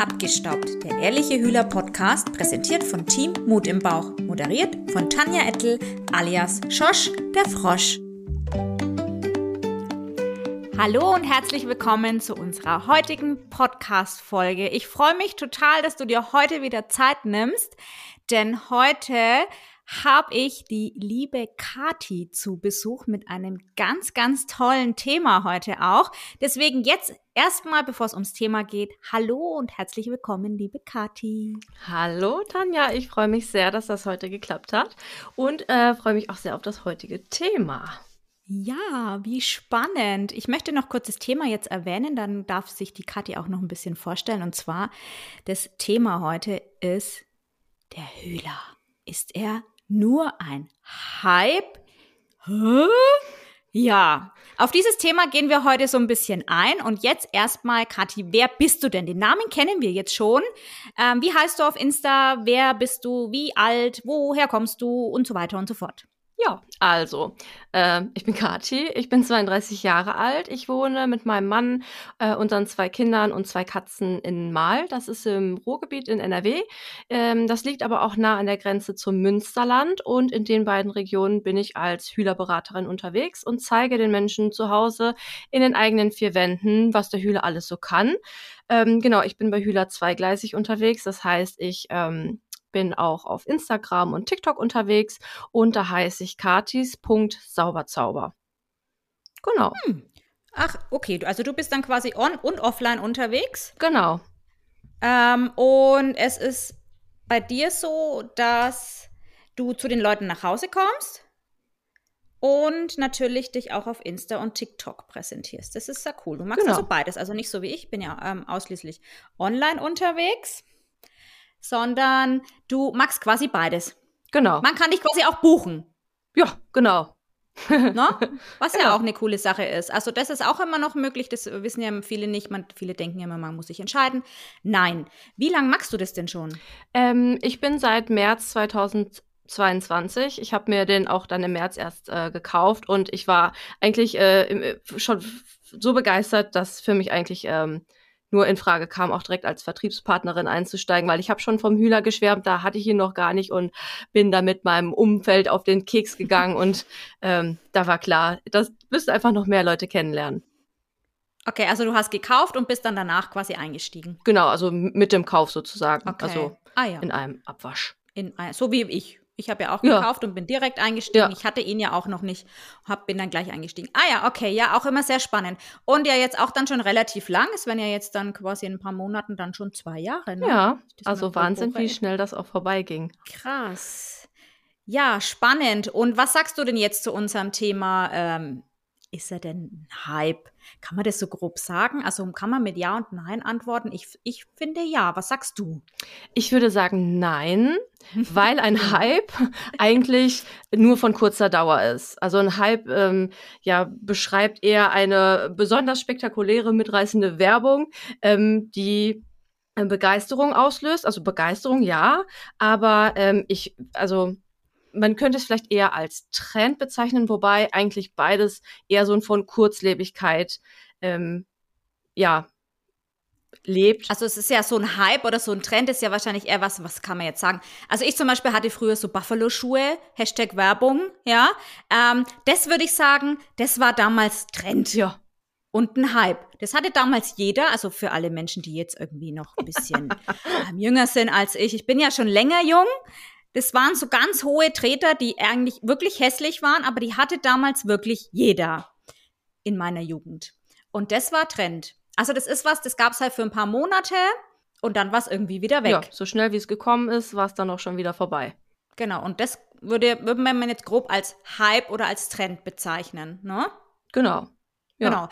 Abgestaubt, der ehrliche Hühler Podcast, präsentiert von Team Mut im Bauch, moderiert von Tanja Ettel alias Schosch, der Frosch. Hallo und herzlich willkommen zu unserer heutigen Podcast-Folge. Ich freue mich total, dass du dir heute wieder Zeit nimmst, denn heute habe ich die liebe Kati zu Besuch mit einem ganz, ganz tollen Thema heute auch. Deswegen jetzt erstmal, bevor es ums Thema geht, hallo und herzlich willkommen, liebe Kati. Hallo Tanja, ich freue mich sehr, dass das heute geklappt hat und äh, freue mich auch sehr auf das heutige Thema. Ja, wie spannend. Ich möchte noch kurz das Thema jetzt erwähnen, dann darf sich die Kathi auch noch ein bisschen vorstellen. Und zwar, das Thema heute ist der Hühler. Ist er nur ein Hype? Hä? Ja, auf dieses Thema gehen wir heute so ein bisschen ein. Und jetzt erstmal, Kathi, wer bist du denn? Den Namen kennen wir jetzt schon. Ähm, wie heißt du auf Insta? Wer bist du? Wie alt? Woher kommst du? Und so weiter und so fort. Ja, also, äh, ich bin Kathi, ich bin 32 Jahre alt. Ich wohne mit meinem Mann, äh, unseren zwei Kindern und zwei Katzen in Mahl. Das ist im Ruhrgebiet in NRW. Ähm, das liegt aber auch nah an der Grenze zum Münsterland. Und in den beiden Regionen bin ich als Hühlerberaterin unterwegs und zeige den Menschen zu Hause in den eigenen vier Wänden, was der Hühler alles so kann. Ähm, genau, ich bin bei Hühler zweigleisig unterwegs. Das heißt, ich ähm, bin auch auf Instagram und TikTok unterwegs und da heiße ich katis.sauberzauber. Genau. Hm. Ach, okay. Also du bist dann quasi on und offline unterwegs. Genau. Ähm, und es ist bei dir so, dass du zu den Leuten nach Hause kommst und natürlich dich auch auf Insta und TikTok präsentierst. Das ist sehr cool. Du machst genau. also beides. Also nicht so wie ich, bin ja ähm, ausschließlich online unterwegs sondern du magst quasi beides. Genau. Man kann dich quasi auch buchen. Ja, genau. no? Was genau. ja auch eine coole Sache ist. Also das ist auch immer noch möglich, das wissen ja viele nicht. Man, viele denken ja immer, man muss sich entscheiden. Nein. Wie lange machst du das denn schon? Ähm, ich bin seit März 2022. Ich habe mir den auch dann im März erst äh, gekauft und ich war eigentlich äh, im, schon so begeistert, dass für mich eigentlich ähm, nur in Frage kam, auch direkt als Vertriebspartnerin einzusteigen, weil ich habe schon vom Hühler geschwärmt, da hatte ich ihn noch gar nicht und bin da mit meinem Umfeld auf den Keks gegangen und ähm, da war klar, das müssen einfach noch mehr Leute kennenlernen. Okay, also du hast gekauft und bist dann danach quasi eingestiegen. Genau, also mit dem Kauf sozusagen. Okay. Also ah, ja. in einem Abwasch. In, so wie ich. Ich habe ja auch gekauft ja. und bin direkt eingestiegen. Ja. Ich hatte ihn ja auch noch nicht, hab, bin dann gleich eingestiegen. Ah ja, okay, ja, auch immer sehr spannend. Und ja, jetzt auch dann schon relativ lang. Es werden ja jetzt dann quasi in ein paar Monaten dann schon zwei Jahre. Ne? Ja, also Wahnsinn, wie schnell das auch vorbeiging. Krass. Ja, spannend. Und was sagst du denn jetzt zu unserem Thema? Ähm, ist er denn ein Hype? Kann man das so grob sagen? Also kann man mit Ja und Nein antworten? Ich, ich finde ja. Was sagst du? Ich würde sagen Nein, weil ein Hype eigentlich nur von kurzer Dauer ist. Also ein Hype ähm, ja, beschreibt eher eine besonders spektakuläre, mitreißende Werbung, ähm, die äh, Begeisterung auslöst. Also Begeisterung ja, aber ähm, ich, also man könnte es vielleicht eher als Trend bezeichnen, wobei eigentlich beides eher so von Kurzlebigkeit ähm, ja lebt. Also es ist ja so ein Hype oder so ein Trend ist ja wahrscheinlich eher was, was kann man jetzt sagen? Also ich zum Beispiel hatte früher so Buffalo-Schuhe, Hashtag Werbung, ja. Ähm, das würde ich sagen, das war damals Trend. Ja. Und ein Hype. Das hatte damals jeder, also für alle Menschen, die jetzt irgendwie noch ein bisschen ähm, jünger sind als ich. Ich bin ja schon länger jung. Das waren so ganz hohe Treter, die eigentlich wirklich hässlich waren, aber die hatte damals wirklich jeder in meiner Jugend. Und das war Trend. Also das ist was, das gab es halt für ein paar Monate und dann war es irgendwie wieder weg. Ja, so schnell wie es gekommen ist, war es dann auch schon wieder vorbei. Genau, und das würde, würde man jetzt grob als Hype oder als Trend bezeichnen, ne? Genau. Ja. Genau.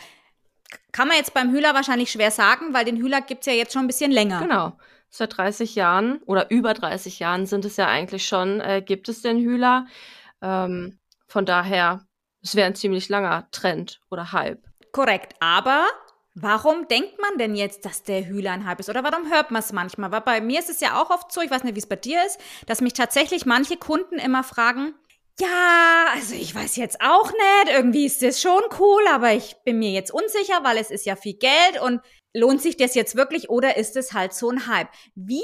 Kann man jetzt beim Hühler wahrscheinlich schwer sagen, weil den Hühler gibt es ja jetzt schon ein bisschen länger. Genau seit 30 Jahren oder über 30 Jahren sind es ja eigentlich schon, äh, gibt es den Hühler. Ähm, von daher, es wäre ein ziemlich langer Trend oder Hype. Korrekt, aber warum denkt man denn jetzt, dass der Hühler ein Hype ist? Oder warum hört man es manchmal? Weil bei mir ist es ja auch oft so, ich weiß nicht, wie es bei dir ist, dass mich tatsächlich manche Kunden immer fragen, ja, also ich weiß jetzt auch nicht, irgendwie ist das schon cool, aber ich bin mir jetzt unsicher, weil es ist ja viel Geld und lohnt sich das jetzt wirklich oder ist es halt so ein Hype? Wie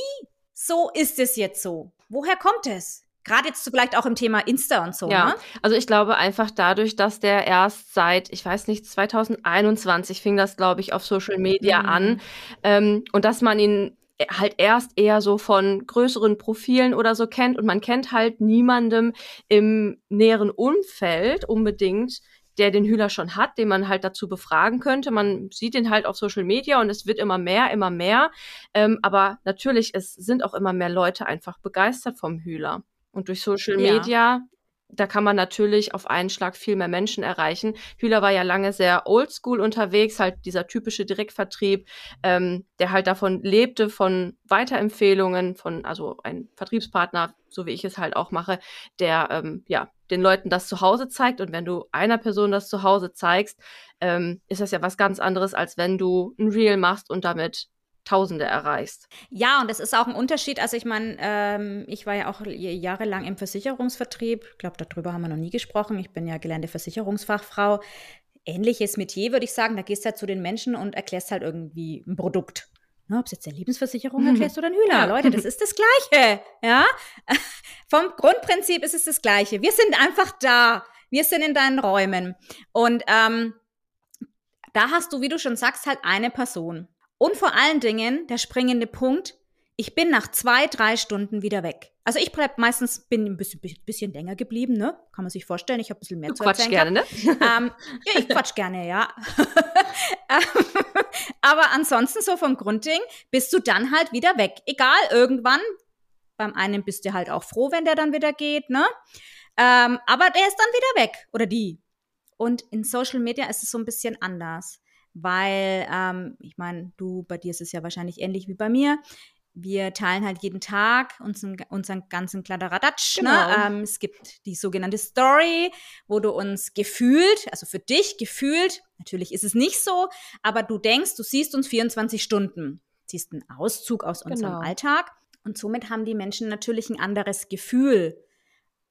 so ist es jetzt so? Woher kommt es? Gerade jetzt vielleicht auch im Thema Insta und so. Ja, ne? also ich glaube einfach dadurch, dass der erst seit, ich weiß nicht, 2021 fing das, glaube ich, auf Social Media Mhm. an ähm, und dass man ihn halt erst eher so von größeren Profilen oder so kennt und man kennt halt niemandem im näheren Umfeld unbedingt, der den Hühler schon hat, den man halt dazu befragen könnte. Man sieht ihn halt auf Social Media und es wird immer mehr, immer mehr. Ähm, aber natürlich, es sind auch immer mehr Leute einfach begeistert vom Hühler. Und durch Social Ja. Da kann man natürlich auf einen Schlag viel mehr Menschen erreichen. Hühler war ja lange sehr oldschool unterwegs, halt dieser typische Direktvertrieb, ähm, der halt davon lebte, von Weiterempfehlungen, von, also ein Vertriebspartner, so wie ich es halt auch mache, der ähm, ja den Leuten das zu Hause zeigt. Und wenn du einer Person das zu Hause zeigst, ähm, ist das ja was ganz anderes, als wenn du ein Reel machst und damit Tausende erreichst. Ja, und es ist auch ein Unterschied. Also ich meine, ähm, ich war ja auch jahrelang im Versicherungsvertrieb. Ich glaube, darüber haben wir noch nie gesprochen. Ich bin ja gelernte Versicherungsfachfrau. Ähnliches Metier, würde ich sagen. Da gehst du halt zu den Menschen und erklärst halt irgendwie ein Produkt. Ne, Ob es jetzt eine Lebensversicherung erklärst oder ein Hühner. Ja. Leute, das ist das Gleiche. Ja? Vom Grundprinzip ist es das Gleiche. Wir sind einfach da. Wir sind in deinen Räumen. Und ähm, da hast du, wie du schon sagst, halt eine Person. Und vor allen Dingen der springende Punkt, ich bin nach zwei, drei Stunden wieder weg. Also ich bleib meistens, bin ein bisschen, bisschen länger geblieben, ne? Kann man sich vorstellen, ich habe ein bisschen mehr Du zu erzählen gerne, ne? ähm, ja, ich quatsch gerne, ja. Aber ansonsten so vom Grundding bist du dann halt wieder weg. Egal, irgendwann. Beim einen bist du halt auch froh, wenn der dann wieder geht, ne? Ähm, aber der ist dann wieder weg. Oder die. Und in Social Media ist es so ein bisschen anders. Weil, ähm, ich meine, du, bei dir ist es ja wahrscheinlich ähnlich wie bei mir. Wir teilen halt jeden Tag unseren, unseren ganzen Kladderadatsch. Genau. Ne? Ähm, es gibt die sogenannte Story, wo du uns gefühlt, also für dich gefühlt, natürlich ist es nicht so, aber du denkst, du siehst uns 24 Stunden, siehst einen Auszug aus unserem Genau. Alltag und somit haben die Menschen natürlich ein anderes Gefühl,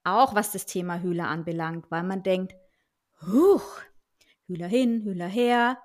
auch was das Thema Hühler anbelangt, weil man denkt, huch, Hühler hin, Hühler her.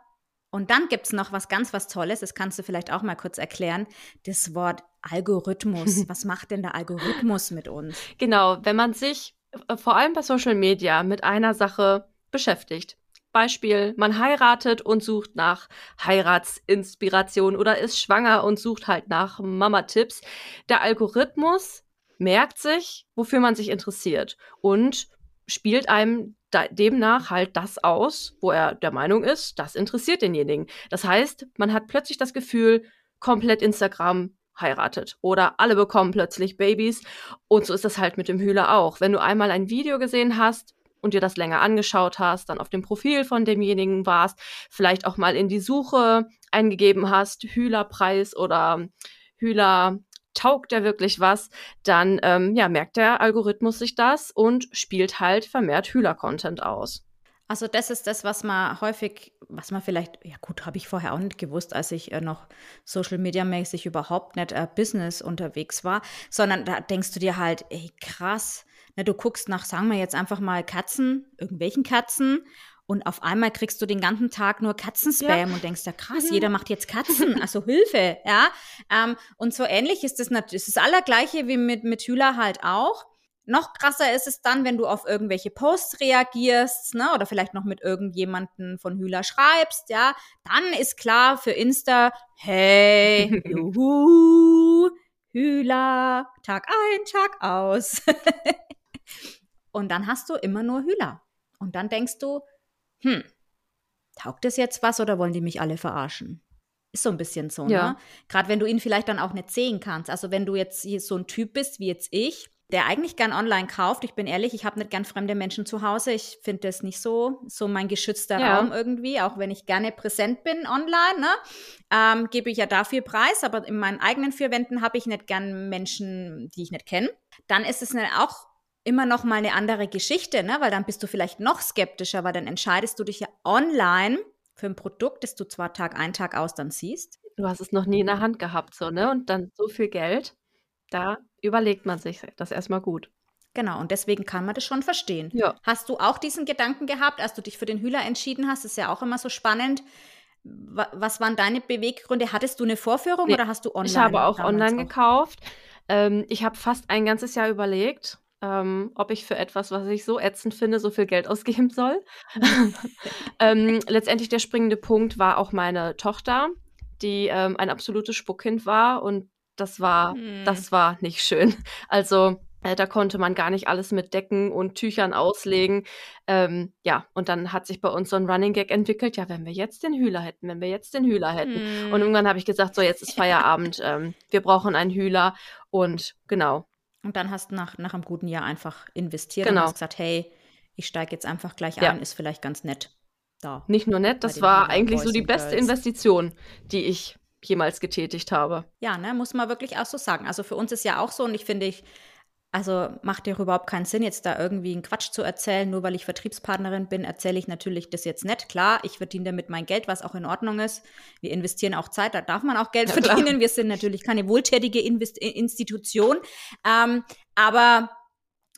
Und dann gibt's noch was ganz was Tolles, das kannst du vielleicht auch mal kurz erklären, das Wort Algorithmus. Was macht denn der Algorithmus mit uns? Genau, wenn man sich äh, vor allem bei Social Media mit einer Sache beschäftigt. Beispiel, man heiratet und sucht nach Heiratsinspiration oder ist schwanger und sucht halt nach Mama-Tipps. Der Algorithmus merkt sich, wofür man sich interessiert und spielt einem demnach halt das aus, wo er der Meinung ist, das interessiert denjenigen. Das heißt, man hat plötzlich das Gefühl, komplett Instagram heiratet oder alle bekommen plötzlich Babys und so ist das halt mit dem Hühler auch. Wenn du einmal ein Video gesehen hast und dir das länger angeschaut hast, dann auf dem Profil von demjenigen warst, vielleicht auch mal in die Suche eingegeben hast, Hühlerpreis oder Hühler taugt der wirklich was, dann ähm, ja, merkt der Algorithmus sich das und spielt halt vermehrt Hühler-Content aus. Also das ist das, was man häufig, was man vielleicht, ja gut, habe ich vorher auch nicht gewusst, als ich äh, noch Social Media mäßig überhaupt nicht äh, Business unterwegs war, sondern da denkst du dir halt, ey krass, ne, du guckst nach, sagen wir jetzt einfach mal Katzen, irgendwelchen Katzen und auf einmal kriegst du den ganzen Tag nur Katzenspam Ja. und denkst, ja krass, Mhm. jeder macht jetzt Katzen, also Hilfe, ja. Ähm, und so ähnlich ist das natürlich, es ist das allergleiche wie mit, mit Hühler halt auch. Noch krasser ist es dann, wenn du auf irgendwelche Posts reagierst, ne, oder vielleicht noch mit irgendjemanden von Hühler schreibst, ja, dann ist klar für Insta, hey, juhu, Hühler, Tag ein, Tag aus. und dann hast du immer nur Hühler. Und dann denkst du, hm, taugt das jetzt was oder wollen die mich alle verarschen? Ist so ein bisschen so, Ja. ne? Gerade wenn du ihn vielleicht dann auch nicht sehen kannst. Also wenn du jetzt so ein Typ bist wie jetzt ich, der eigentlich gern online kauft. Ich bin ehrlich, ich habe nicht gern fremde Menschen zu Hause. Ich finde das nicht so, so mein geschützter Ja. Raum irgendwie, auch wenn ich gerne präsent bin online, ne? Ähm, gebe ich ja dafür Preis, aber in meinen eigenen vier Wänden habe ich nicht gern Menschen, die ich nicht kenne. Dann ist es ne- auch immer noch mal eine andere Geschichte, ne? Weil dann bist du vielleicht noch skeptischer, weil dann entscheidest du dich ja online für ein Produkt, das du zwar Tag ein, Tag aus dann siehst. Du hast es noch nie in der Hand gehabt, so, ne? Und dann so viel Geld, da überlegt man sich das erstmal gut. Genau, und deswegen kann man das schon verstehen. Ja. Hast du auch diesen Gedanken gehabt, als du dich für den Hühler entschieden hast? Ist ja auch immer so spannend. was waren deine Beweggründe? Hattest du eine Vorführung nee, oder hast du online? Ich habe auch online gekauft. Ähm, ich habe fast ein ganzes Jahr überlegt, ähm, ob ich für etwas, was ich so ätzend finde, so viel Geld ausgeben soll. ähm, letztendlich der springende Punkt war auch meine Tochter, die ähm, ein absolutes Spuckkind war und das war, hm. das war nicht schön. Also äh, da konnte man gar nicht alles mit Decken und Tüchern auslegen. Ähm, ja, und dann hat sich bei uns so ein Running Gag entwickelt. Ja, wenn wir jetzt den Hühler hätten, wenn wir jetzt den Hühler hätten. Hm. Und irgendwann habe ich gesagt, so jetzt ist Feierabend. ähm, wir brauchen einen Hühler. Und genau. Und dann hast du nach, nach einem guten Jahr einfach investiert genau. und hast gesagt, hey, ich steige jetzt einfach gleich ja. ein, ist vielleicht ganz nett. Da. Nicht nur nett, das war eigentlich so die beste Girls. Investition, die ich jemals getätigt habe. Ja, ne, muss man wirklich auch so sagen. Also für uns ist ja auch so, und ich finde, ich also macht ja überhaupt keinen Sinn, jetzt da irgendwie einen Quatsch zu erzählen. Nur weil ich Vertriebspartnerin bin, erzähle ich natürlich das jetzt nicht. Klar, ich verdiene damit mein Geld, was auch in Ordnung ist. Wir investieren auch Zeit, da darf man auch Geld ja, verdienen. Klar. Wir sind natürlich keine wohltätige Invest Institution. Ähm, aber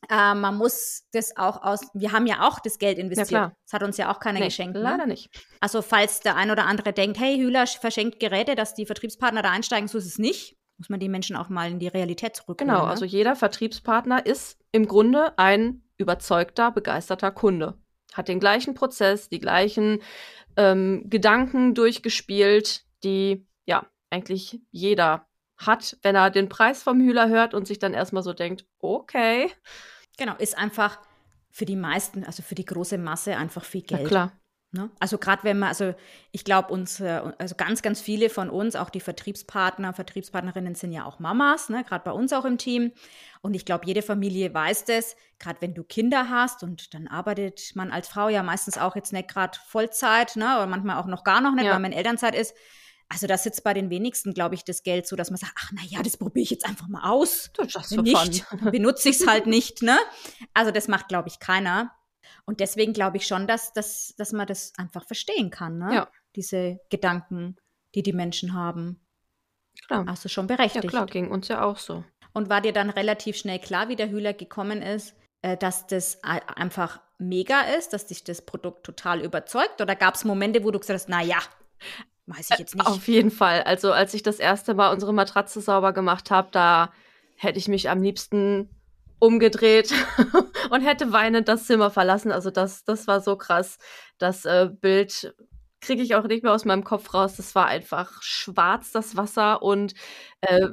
äh, man muss das auch aus. Wir haben ja auch das Geld investiert. Ja, das hat uns ja auch keiner nee, geschenkt. Ne? Leider nicht. Also, falls der ein oder andere denkt, hey, Hühler verschenkt Geräte, dass die Vertriebspartner da einsteigen, so ist es nicht muss man die Menschen auch mal in die Realität zurückholen. Genau, ne? also jeder Vertriebspartner ist im Grunde ein überzeugter, begeisterter Kunde. Hat den gleichen Prozess, die gleichen ähm, Gedanken durchgespielt, die ja eigentlich jeder hat, wenn er den Preis vom Hühler hört und sich dann erstmal so denkt, okay. Genau, ist einfach für die meisten, also für die große Masse einfach viel Geld. Ja, klar. Ne? Also gerade wenn man, also ich glaube, uns, also ganz, ganz viele von uns, auch die Vertriebspartner, Vertriebspartnerinnen sind ja auch Mamas, ne? gerade bei uns auch im Team. Und ich glaube, jede Familie weiß das, gerade wenn du Kinder hast und dann arbeitet man als Frau ja meistens auch jetzt nicht gerade Vollzeit, ne? oder manchmal auch noch gar noch nicht, ja. weil man in Elternzeit ist. Also da sitzt bei den wenigsten, glaube ich, das Geld so, dass man sagt, ach na ja, das probiere ich jetzt einfach mal aus. Das Wenn nicht, benutze ich es halt nicht. Ne? Also das macht, glaube ich, keiner. Und deswegen glaube ich schon, dass, dass, dass man das einfach verstehen kann, ne? Ja. Diese Gedanken, die die Menschen haben. Klar. Also schon berechtigt. Ja, klar, ging uns ja auch so. Und war dir dann relativ schnell klar, wie der Hühler gekommen ist, äh, dass das einfach mega ist, dass dich das Produkt total überzeugt? Oder gab es Momente, wo du gesagt hast, na ja, weiß ich jetzt nicht? Auf jeden Fall. Also als ich das erste Mal unsere Matratze sauber gemacht habe, da hätte ich mich am liebsten umgedreht und hätte weinend das Zimmer verlassen. Also das, das war so krass. Das äh, Bild kriege ich auch nicht mehr aus meinem Kopf raus. Das war einfach schwarz, das Wasser und äh,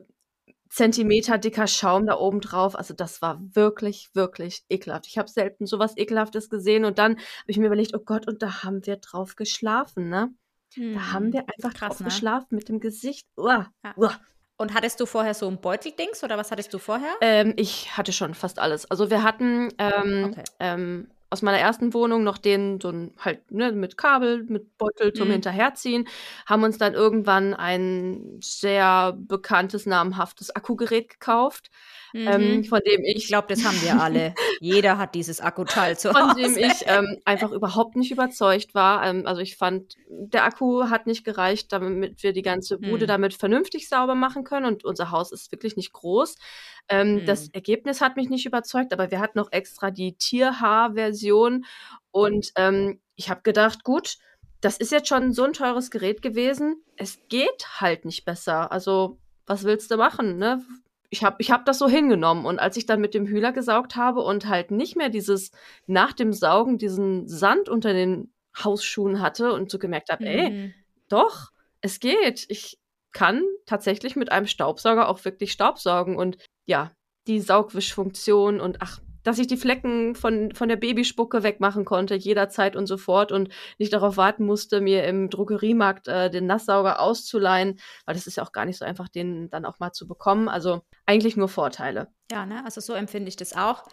Zentimeter dicker Schaum da oben drauf. Also das war wirklich, wirklich ekelhaft. Ich habe selten sowas Ekelhaftes gesehen und dann habe ich mir überlegt, oh Gott, und da haben wir drauf geschlafen, ne? Hm. Da haben hm, wir einfach Krass, drauf ne? geschlafen mit dem Gesicht. Uah, uah. Und hattest du vorher so ein Beuteldings oder was hattest du vorher? Ähm, ich hatte schon fast alles. Also wir hatten ähm, okay. ähm, aus meiner ersten Wohnung noch den, so ein, halt, ne, mit Kabel, mit Beutel zum mhm. Hinterherziehen, haben uns dann irgendwann ein sehr bekanntes, namhaftes Akkugerät gekauft. Ähm, mhm. Ähm, von dem ich. Ich glaube, das haben wir alle. Jeder hat dieses Akkuteil zu Hause. Von dem ich ähm, einfach überhaupt nicht überzeugt war. Ähm, also ich fand, der Akku hat nicht gereicht, damit wir die ganze Bude mhm. damit vernünftig sauber machen können. Und unser Haus ist wirklich nicht groß. Mhm. Das Ergebnis hat mich nicht überzeugt, aber wir hatten noch extra die Tierhaar-Version. Und ähm, ich habe gedacht, gut, das ist jetzt schon so ein teures Gerät gewesen. Es geht halt nicht besser. Also, was willst du machen, ne? Ich habe ich hab das so hingenommen. Und als ich dann mit dem Hühler gesaugt habe und halt nicht mehr dieses, nach dem Saugen, diesen Sand unter den Hausschuhen hatte und so gemerkt habe, mhm. ey, doch, es geht. Ich kann tatsächlich mit einem Staubsauger auch wirklich Staubsaugen. Und ja, die Saugwischfunktion und ach, dass ich die Flecken von, von der Babyspucke wegmachen konnte, jederzeit und sofort und nicht darauf warten musste, mir im Drogeriemarkt äh, den Nasssauger auszuleihen, weil das ist ja auch gar nicht so einfach, den dann auch mal zu bekommen. Also eigentlich nur Vorteile. Ja, ne? also so empfinde ich das auch.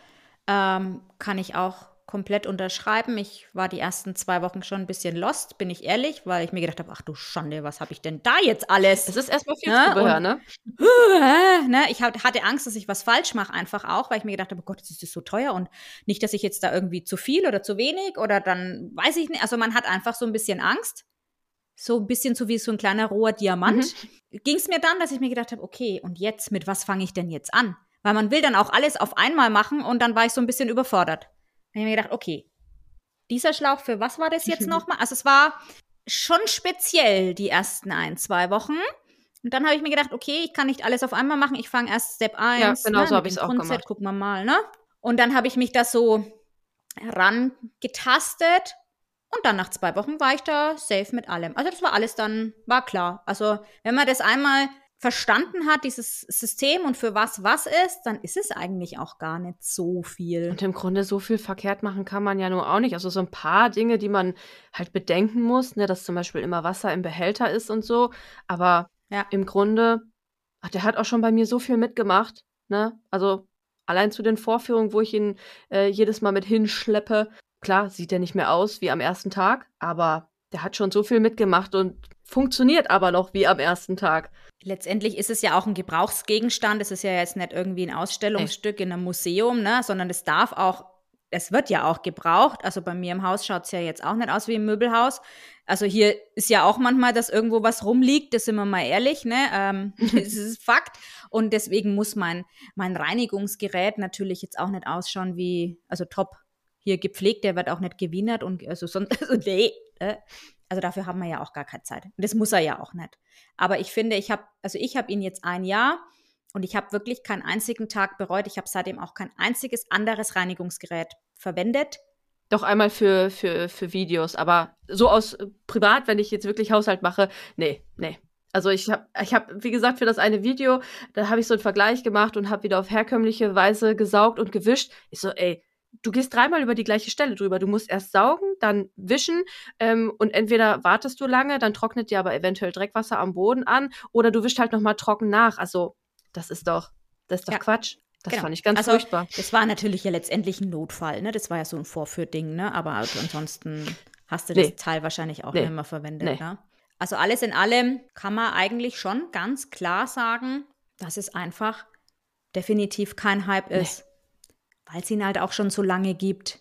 Ähm, kann ich auch komplett unterschreiben. Ich war die ersten zwei Wochen schon ein bisschen lost, bin ich ehrlich, weil ich mir gedacht habe, ach du Schande, was habe ich denn da jetzt alles? Es ist erstmal viel ne? Zubehör, ne? Uh, ne? Ich hatte Angst, dass ich was falsch mache, einfach auch, weil ich mir gedacht habe, oh Gott, das ist so teuer und nicht, dass ich jetzt da irgendwie zu viel oder zu wenig oder dann weiß ich nicht. Also man hat einfach so ein bisschen Angst. So ein bisschen so wie so ein kleiner roher Diamant. Mhm. Ging es mir dann, dass ich mir gedacht habe, okay, und jetzt, mit was fange ich denn jetzt an? Weil man will dann auch alles auf einmal machen und dann war ich so ein bisschen überfordert. Dann habe ich mir gedacht, okay, dieser Schlauch, für was war das jetzt nochmal? Also es war, schon speziell die ersten ein, zwei Wochen. Und dann habe ich mir gedacht, okay, ich kann nicht alles auf einmal machen. Ich fange erst Step 1. Ja, genau ne, so habe ich es auch gemacht. Gucken wir mal, ne? Und dann habe ich mich da so rangetastet. Und dann nach zwei Wochen war ich da safe mit allem. Also das war alles dann, war klar. Also wenn man das einmal verstanden hat, dieses System und für was was ist, dann ist es eigentlich auch gar nicht so viel. Und im Grunde so viel verkehrt machen kann man ja nur auch nicht. Also so ein paar Dinge, die man halt bedenken muss, ne, dass zum Beispiel immer Wasser im Behälter ist und so. Aber Ja. im Grunde, ach, der hat auch schon bei mir so viel mitgemacht. Ne? Also allein zu den Vorführungen, wo ich ihn äh, jedes Mal mit hinschleppe. Klar, sieht er nicht mehr aus wie am ersten Tag, aber der hat schon so viel mitgemacht und funktioniert aber noch wie am ersten Tag. Letztendlich ist es ja auch ein Gebrauchsgegenstand. Es ist ja jetzt nicht irgendwie ein Ausstellungsstück in einem Museum, ne? sondern es darf auch, es wird ja auch gebraucht. Also bei mir im Haus schaut es ja jetzt auch nicht aus wie im Möbelhaus. Also hier ist ja auch manchmal, dass irgendwo was rumliegt, das sind wir mal ehrlich, ne? Ähm, das ist Fakt. Und deswegen muss mein, mein Reinigungsgerät natürlich jetzt auch nicht ausschauen wie, also top hier gepflegt, der wird auch nicht gewienert und also sonst, also nee, äh, also dafür haben wir ja auch gar keine Zeit. Und das muss er ja auch nicht. Aber ich finde, ich habe, also ich habe ihn jetzt ein Jahr und ich habe wirklich keinen einzigen Tag bereut. Ich habe seitdem auch kein einziges anderes Reinigungsgerät verwendet. Doch einmal für, für, für Videos, aber so aus äh, privat, wenn ich jetzt wirklich Haushalt mache, nee, nee. Also ich habe, ich hab, wie gesagt, für das eine Video, da habe ich so einen Vergleich gemacht und habe wieder auf herkömmliche Weise gesaugt und gewischt. Ich so, ey, du gehst dreimal über die gleiche Stelle drüber. Du musst erst saugen, dann wischen ähm, und entweder wartest du lange, dann trocknet dir aber eventuell Dreckwasser am Boden an oder du wischst halt nochmal trocken nach. Also das ist doch, das ist doch Ja, Quatsch. Das genau. fand ich ganz Also, furchtbar. Das war natürlich ja letztendlich ein Notfall, ne? Das war ja so ein Vorführding, ne? Aber also ansonsten hast du das Nee. Teil wahrscheinlich auch Nee. nicht mehr verwendet, Nee. ne? Also alles in allem kann man eigentlich schon ganz klar sagen, dass es einfach definitiv kein Hype ist. Weil es ihn halt auch schon so lange gibt.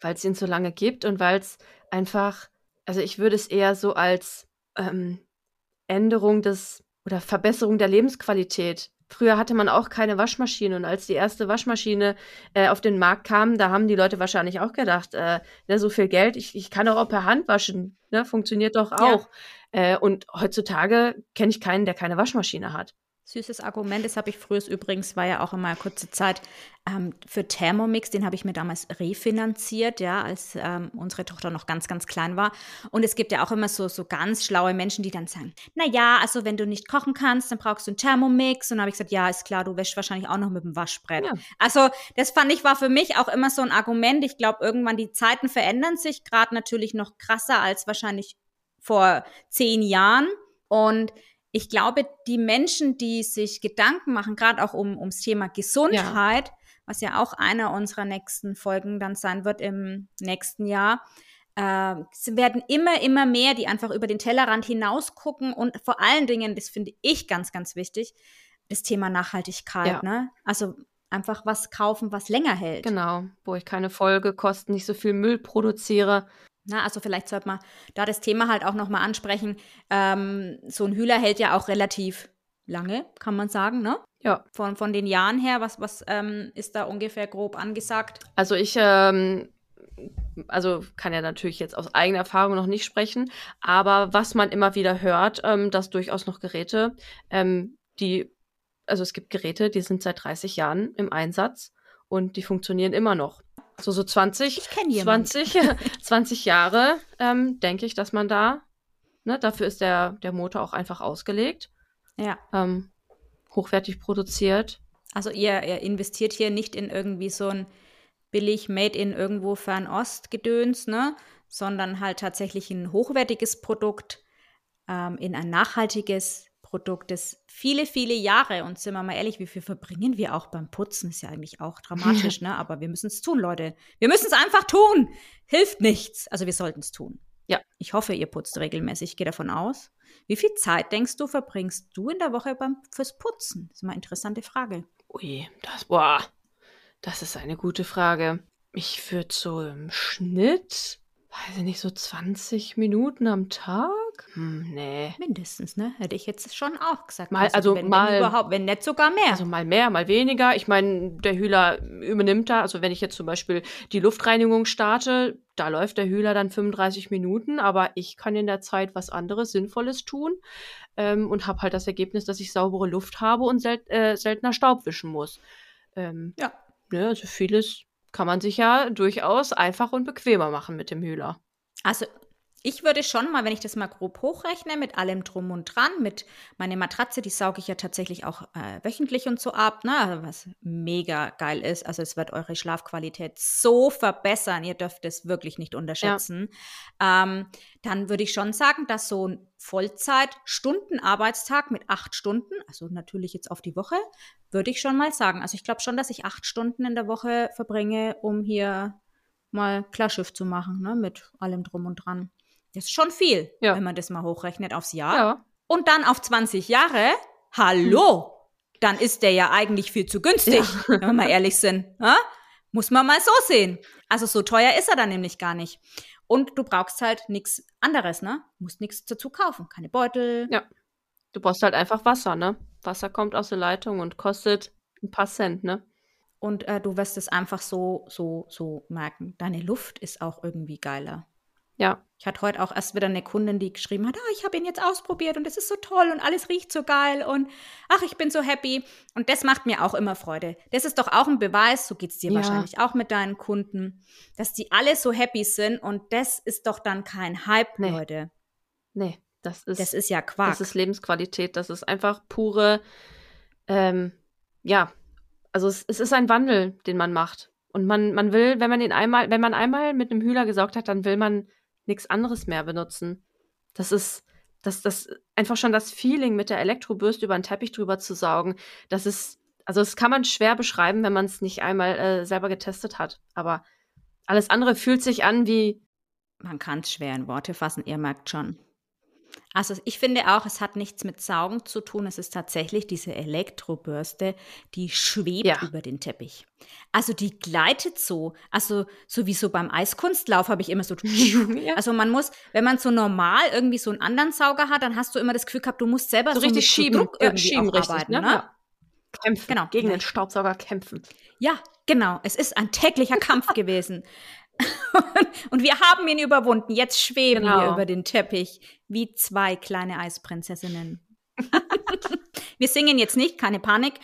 weil es ihn so lange gibt und weil es einfach, also ich würde es eher so als ähm, Änderung des oder Verbesserung der Lebensqualität. Früher hatte man auch keine Waschmaschine und als die erste Waschmaschine äh, auf den Markt kam, da haben die Leute wahrscheinlich auch gedacht, äh, ne, so viel Geld, ich, ich kann doch auch per Hand waschen, ne, funktioniert doch auch. Äh, und heutzutage kenne ich keinen, der keine Waschmaschine hat. Süßes Argument, das habe ich früher übrigens, war ja auch immer kurze Zeit ähm, für Thermomix, den habe ich mir damals refinanziert, ja, als ähm, unsere Tochter noch ganz, ganz klein war. Und es gibt ja auch immer so, so ganz schlaue Menschen, die dann sagen, na ja, also wenn du nicht kochen kannst, dann brauchst du einen Thermomix. Und dann habe ich gesagt, ja, ist klar, du wäschst wahrscheinlich auch noch mit dem Waschbrett. Ja. Also das fand ich, war für mich auch immer so ein Argument. Ich glaube, irgendwann die Zeiten verändern sich, gerade natürlich noch krasser als wahrscheinlich vor zehn Jahren. Und ich glaube, die Menschen, die sich Gedanken machen, gerade auch um, ums Thema Gesundheit, was ja auch einer unserer nächsten Folgen dann sein wird im nächsten Jahr, äh, es werden immer, immer mehr, die einfach über den Tellerrand hinaus gucken und vor allen Dingen, das finde ich ganz, ganz wichtig, das Thema Nachhaltigkeit. Ja. Ne? Also einfach was kaufen, was länger hält. Genau, wo ich keine Folgekosten, nicht so viel Müll produziere. Na, also vielleicht sollte man da das Thema halt auch nochmal ansprechen. Ähm, so ein Hühler hält ja auch relativ lange, kann man sagen, ne? Ja. Von, von den Jahren her, was, was ähm, ist da ungefähr grob angesagt? Also ich, ähm, also kann ja natürlich jetzt aus eigener Erfahrung noch nicht sprechen, aber was man immer wieder hört, ähm, dass durchaus noch Geräte, ähm, die, also es gibt Geräte, die sind seit 30 Jahren im Einsatz und die funktionieren immer noch. Also so 20, Ich kenne jemanden. 20, 20 Jahre, ähm, denke ich, dass man da, ne, dafür ist der, der Motor auch einfach ausgelegt, Ja. ähm, hochwertig produziert. Also ihr, ihr investiert hier nicht in irgendwie so ein billig Made in irgendwo Fernost-Gedöns, ne? Sondern halt tatsächlich ein hochwertiges Produkt, ähm, in ein nachhaltiges Produkt, das viele, viele Jahre, und sind wir mal ehrlich, wie viel verbringen wir auch beim Putzen? Ist ja eigentlich auch dramatisch, ne? Aber wir müssen es tun, Leute. Wir müssen es einfach tun. Hilft nichts. Also wir sollten es tun. Ja. Ich hoffe, ihr putzt regelmäßig. Ich gehe davon aus. Wie viel Zeit, denkst du, verbringst du in der Woche beim, fürs Putzen? Das ist mal eine interessante Frage. Ui, das, boah, das ist eine gute Frage. Ich würde so im Schnitt, weiß ich nicht, so 20 Minuten am Tag? Hm, nee. Mindestens, ne? Hätte ich jetzt schon auch gesagt. Mal, also wenn, mal- wenn überhaupt, wenn nicht sogar mehr. Also mal mehr, mal weniger. Ich meine, der Hühler übernimmt da, also wenn ich jetzt zum Beispiel die Luftreinigung starte, da läuft der Hühler dann 35 Minuten, aber ich kann in der Zeit was anderes, Sinnvolles tun ähm, und habe halt das Ergebnis, dass ich saubere Luft habe und sel äh, seltener Staub wischen muss. Ähm, Ja. Ne, also vieles kann man sich ja durchaus einfach und bequemer machen mit dem Hühler. Also ich würde schon mal, wenn ich das mal grob hochrechne, mit allem drum und dran, mit meine Matratze, die sauge ich ja tatsächlich auch äh, wöchentlich und so ab, ne? also was mega geil ist. Also es wird eure Schlafqualität so verbessern, ihr dürft es wirklich nicht unterschätzen. Ähm, dann würde ich schon sagen, dass so ein Vollzeit-Stunden-Arbeitstag mit acht Stunden, also natürlich jetzt auf die Woche, würde ich schon mal sagen. Also ich glaube schon, dass ich acht Stunden in der Woche verbringe, um hier mal Klarschiff zu machen, ne, mit allem drum und dran. Das ist schon viel, Ja. wenn man das mal hochrechnet aufs Jahr. Ja. Und dann auf 20 Jahre, hallo, dann ist der ja eigentlich viel zu günstig, wenn wir mal ehrlich sind. Ja? Muss man mal so sehen. Also so teuer ist er dann nämlich gar nicht. Und du brauchst halt nichts anderes, ne? Musst nichts dazu kaufen. Keine Beutel. Ja. Du brauchst halt einfach Wasser, ne? Wasser kommt aus der Leitung und kostet ein paar Cent, ne? Und äh, du wirst es einfach so, so, so merken. Deine Luft ist auch irgendwie geiler. Ja. Ich hatte heute auch erst wieder eine Kundin, die geschrieben hat, ah, ich habe ihn jetzt ausprobiert und es ist so toll und alles riecht so geil und ach, ich bin so happy. Und das macht mir auch immer Freude. Das ist doch auch ein Beweis, so geht es dir Ja. wahrscheinlich auch mit deinen Kunden, dass die alle so happy sind und das ist doch dann kein Hype, Nee. Leute. Nee, das ist, Das ist ja Quark. das ist Lebensqualität. Das ist einfach pure, ähm, ja, also es, es ist ein Wandel, den man macht. Und man, man will, wenn man ihn einmal, wenn man einmal mit einem Hühler gesaugt hat, dann will man nichts anderes mehr benutzen. Das ist, das, das, einfach schon das Feeling mit der Elektrobürste über einen Teppich drüber zu saugen, das ist, also das kann man schwer beschreiben, wenn man es nicht einmal äh, selber getestet hat. Aber alles andere fühlt sich an wie, Man kann es schwer in Worte fassen, ihr merkt schon. Also ich finde auch, es hat nichts mit Saugen zu tun. Es ist tatsächlich diese Elektrobürste, die schwebt Ja. über den Teppich. Also die gleitet so. Also so wie so beim Eiskunstlauf habe ich immer so. Ja. Also man muss, wenn man so normal irgendwie so einen anderen Sauger hat, dann hast du immer das Gefühl gehabt, du musst selber so so, richtig schieben, Druck ja, irgendwie schieben auch richtig, arbeiten, ne? ne? Ja. Kämpfen, Genau. gegen Ja. den Staubsauger kämpfen. Ja, genau. Es ist ein täglicher Kampf gewesen. Und wir haben ihn überwunden. Jetzt schweben Genau. wir über den Teppich wie zwei kleine Eisprinzessinnen. wir singen jetzt nicht, keine Panik.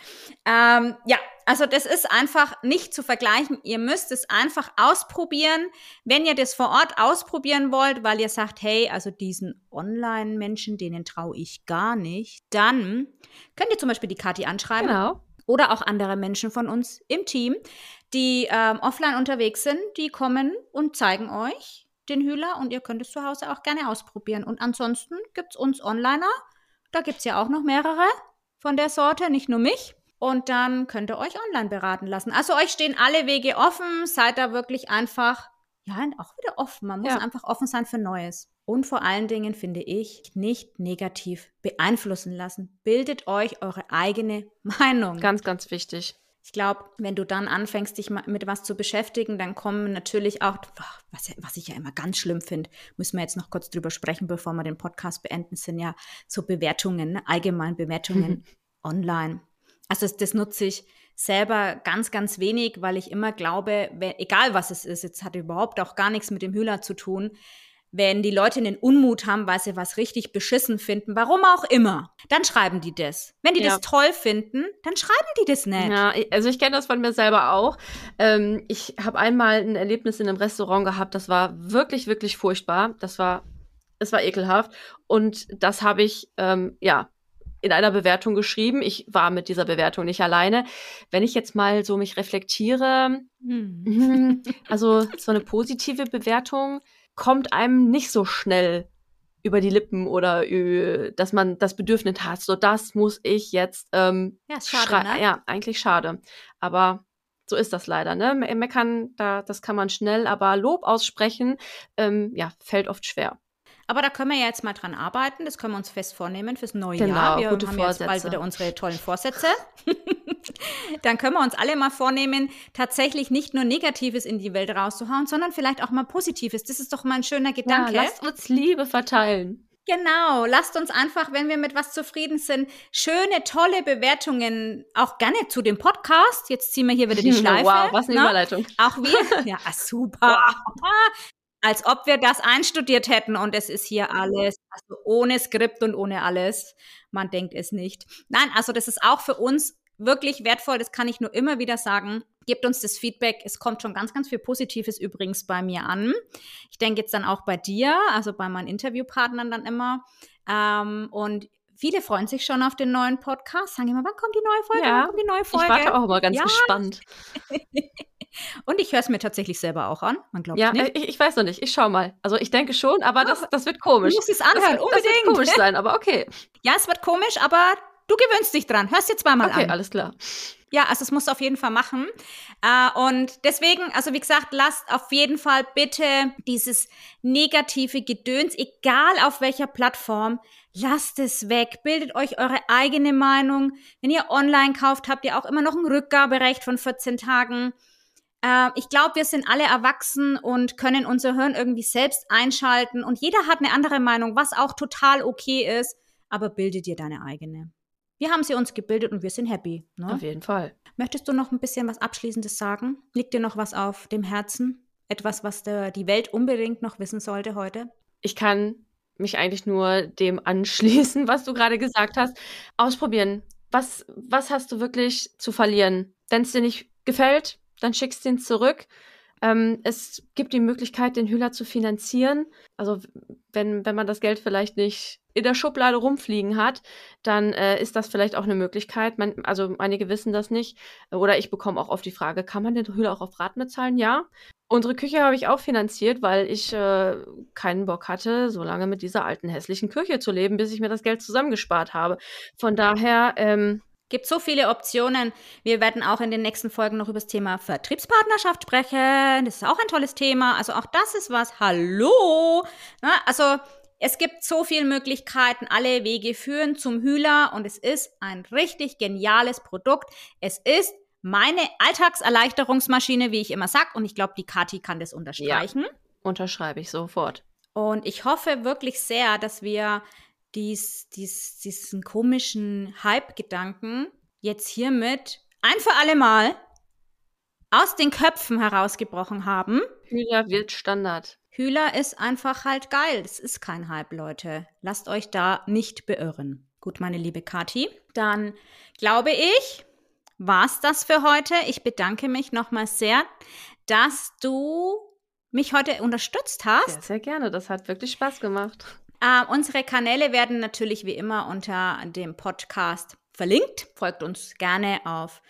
Ähm, ja, also das ist einfach nicht zu vergleichen. Ihr müsst es einfach ausprobieren. Wenn ihr das vor Ort ausprobieren wollt, weil ihr sagt, hey, also diesen Online-Menschen, denen traue ich gar nicht, dann könnt ihr zum Beispiel die Kathi anschreiben Genau. Oder auch andere Menschen von uns im Team, die ähm, offline unterwegs sind, die kommen und zeigen euch den Hühler und ihr könnt es zu Hause auch gerne ausprobieren. Und ansonsten gibt es uns Onliner. Da gibt es ja auch noch mehrere von der Sorte, nicht nur mich. Und dann könnt ihr euch online beraten lassen. Also euch stehen alle Wege offen. Seid da wirklich einfach, ja, auch wieder offen. Man muss Ja. einfach offen sein für Neues. Und vor allen Dingen finde ich, nicht negativ beeinflussen lassen. Bildet euch eure eigene Meinung. Ganz, ganz wichtig. Ich glaube, wenn du dann anfängst, dich mit was zu beschäftigen, dann kommen natürlich auch, was, was ich ja immer ganz schlimm finde, müssen wir jetzt noch kurz drüber sprechen, bevor wir den Podcast beenden, sind ja so Bewertungen, ne? allgemein Bewertungen online. Also das, das nutze ich selber ganz, ganz wenig, weil ich immer glaube, wenn, egal was es ist, jetzt hat überhaupt auch gar nichts mit dem Hühler zu tun, wenn die Leute einen Unmut haben, weil sie was richtig beschissen finden, warum auch immer, dann schreiben die das. Wenn die Ja. das toll finden, dann schreiben die das nicht. Ja, also ich kenne das von mir selber auch. Ähm, ich habe einmal ein Erlebnis in einem Restaurant gehabt, das war wirklich, wirklich furchtbar. Das war, es war ekelhaft. Und das habe ich, ähm, ja, in einer Bewertung geschrieben. Ich war mit dieser Bewertung nicht alleine. Wenn ich jetzt mal so mich reflektiere, Hm. Mhm. Also so eine positive Bewertung kommt einem nicht so schnell über die Lippen oder dass man das Bedürfnis hat, so das muss ich jetzt ähm, Ja, schade, ne? Ja, eigentlich schade. Aber so ist das leider, ne? Me- Meckern, da, das kann man schnell, aber Lob aussprechen, ähm, ja, fällt oft schwer. Aber da können wir ja jetzt mal dran arbeiten. Das können wir uns fest vornehmen fürs neue Genau, Jahr. Wir gute haben jetzt bald Vorsätze. wieder unsere tollen Vorsätze. Dann können wir uns alle mal vornehmen, tatsächlich nicht nur Negatives in die Welt rauszuhauen, sondern vielleicht auch mal Positives. Das ist doch mal ein schöner Gedanke. Ja, lasst uns Liebe verteilen. Genau, lasst uns einfach, wenn wir mit was zufrieden sind, schöne, tolle Bewertungen auch gerne zu dem Podcast. Jetzt ziehen wir hier wieder die Schleife. Wow, was eine ne? Überleitung. Auch wir. Ja, super. Als ob wir das einstudiert hätten und es ist hier alles, also ohne Skript und ohne alles. Man denkt es nicht. Nein, also das ist auch für uns wirklich wertvoll. Das kann ich nur immer wieder sagen. Gebt uns das Feedback. Es kommt schon ganz, ganz viel Positives übrigens bei mir an. Ich denke jetzt dann auch bei dir, also bei meinen Interviewpartnern dann immer. Ähm, und viele freuen sich schon auf den neuen Podcast. Sagen immer, wann kommt die neue Folge? Ja, wann kommt die neue Folge? Ich warte auch immer ganz Ja. gespannt. Und ich höre es mir tatsächlich selber auch an. Man glaubt Ja, nicht. ich, ich weiß noch nicht. Ich schau mal. Also ich denke schon, aber das, das wird Du komisch. musst es Das, anhören, wird- das wird unbedingt. komisch sein, aber okay. Ja, es wird komisch, aber du gewöhnst dich dran. Hörst dir zweimal Okay, an. alles klar. Ja, also es musst du auf jeden Fall machen. Äh, und deswegen, also wie gesagt, lasst auf jeden Fall bitte dieses negative Gedöns, egal auf welcher Plattform, lasst es weg. Bildet euch eure eigene Meinung. Wenn ihr online kauft, habt ihr auch immer noch ein Rückgaberecht von 14 Tagen. Äh, ich glaube, wir sind alle erwachsen und können unser Hirn irgendwie selbst einschalten. Und jeder hat eine andere Meinung, was auch total okay ist. Aber bilde dir deine eigene. Wir haben sie uns gebildet und wir sind happy. Ne? Auf jeden Fall. Möchtest du noch ein bisschen was Abschließendes sagen? Liegt dir noch was auf dem Herzen? Etwas, was der, die Welt unbedingt noch wissen sollte heute? Ich kann mich eigentlich nur dem anschließen, was du gerade gesagt hast. Ausprobieren. Was, was hast du wirklich zu verlieren? Wenn es dir nicht gefällt, dann schickst du ihn zurück. Ähm, es gibt die Möglichkeit, den Hühler zu finanzieren. Also wenn, wenn man das Geld vielleicht nicht in der Schublade rumfliegen hat, dann äh, ist das vielleicht auch eine Möglichkeit. Man, also einige wissen das nicht. Oder ich bekomme auch oft die Frage, kann man den Hühler auch auf Raten bezahlen? Ja. Unsere Küche habe ich auch finanziert, weil ich äh, keinen Bock hatte, so lange mit dieser alten hässlichen Küche zu leben, bis ich mir das Geld zusammengespart habe. Von daher, ähm, Gibt so viele Optionen. Wir werden auch in den nächsten Folgen noch über das Thema Vertriebspartnerschaft sprechen. Das ist auch ein tolles Thema. Also auch das ist was. Hallo! Na, also es gibt so viele Möglichkeiten. Alle Wege führen zum Hühler und es ist ein richtig geniales Produkt. Es ist meine Alltagserleichterungsmaschine, wie ich immer sag. Und ich glaube, die Kathi kann das unterstreichen. unterschreibe ich sofort. Und ich hoffe wirklich sehr, dass wir dies, dies, diesen komischen Hype-Gedanken jetzt hiermit ein für alle Mal aus den Köpfen herausgebrochen haben. Hühler wird Standard. Hühler ist einfach halt geil. Das ist kein Hype, Leute. Lasst euch da nicht beirren. Gut, meine liebe Kathi. Dann glaube ich, war's das für heute. Ich bedanke mich nochmal sehr, dass du mich heute unterstützt hast. Sehr, sehr gerne. Das hat wirklich Spaß gemacht. Äh, unsere Kanäle werden natürlich wie immer unter dem Podcast verlinkt. Folgt uns gerne auf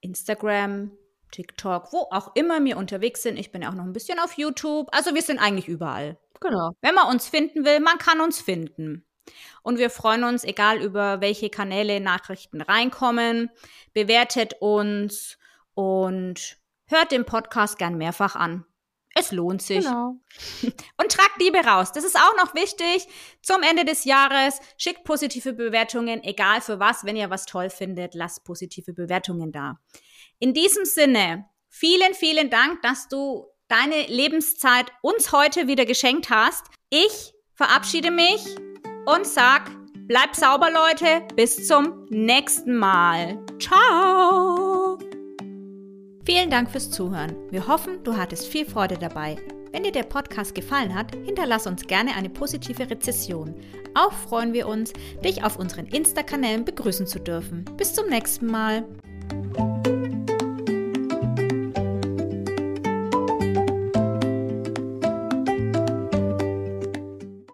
Instagram, TikTok, wo auch immer wir unterwegs sind. Ich bin ja auch noch ein bisschen auf YouTube. Also wir sind eigentlich überall. Genau. Wenn man uns finden will, man kann uns finden. Und wir freuen uns, egal über welche Kanäle Nachrichten reinkommen, bewertet uns und hört den Podcast gern mehrfach an. Es lohnt sich. Genau. Und tragt Liebe raus. Das ist auch noch wichtig. Zum Ende des Jahres schickt positive Bewertungen, egal für was. Wenn ihr was toll findet, lasst positive Bewertungen da. In diesem Sinne, vielen, vielen Dank, dass du deine Lebenszeit uns heute wieder geschenkt hast. Ich verabschiede mich und sag, bleibt sauber, Leute. Bis zum nächsten Mal. Ciao. Vielen Dank fürs Zuhören. Wir hoffen, du hattest viel Freude dabei. Wenn dir der Podcast gefallen hat, hinterlass uns gerne eine positive Rezession. Auch freuen wir uns, dich auf unseren Insta-Kanälen begrüßen zu dürfen. Bis zum nächsten Mal.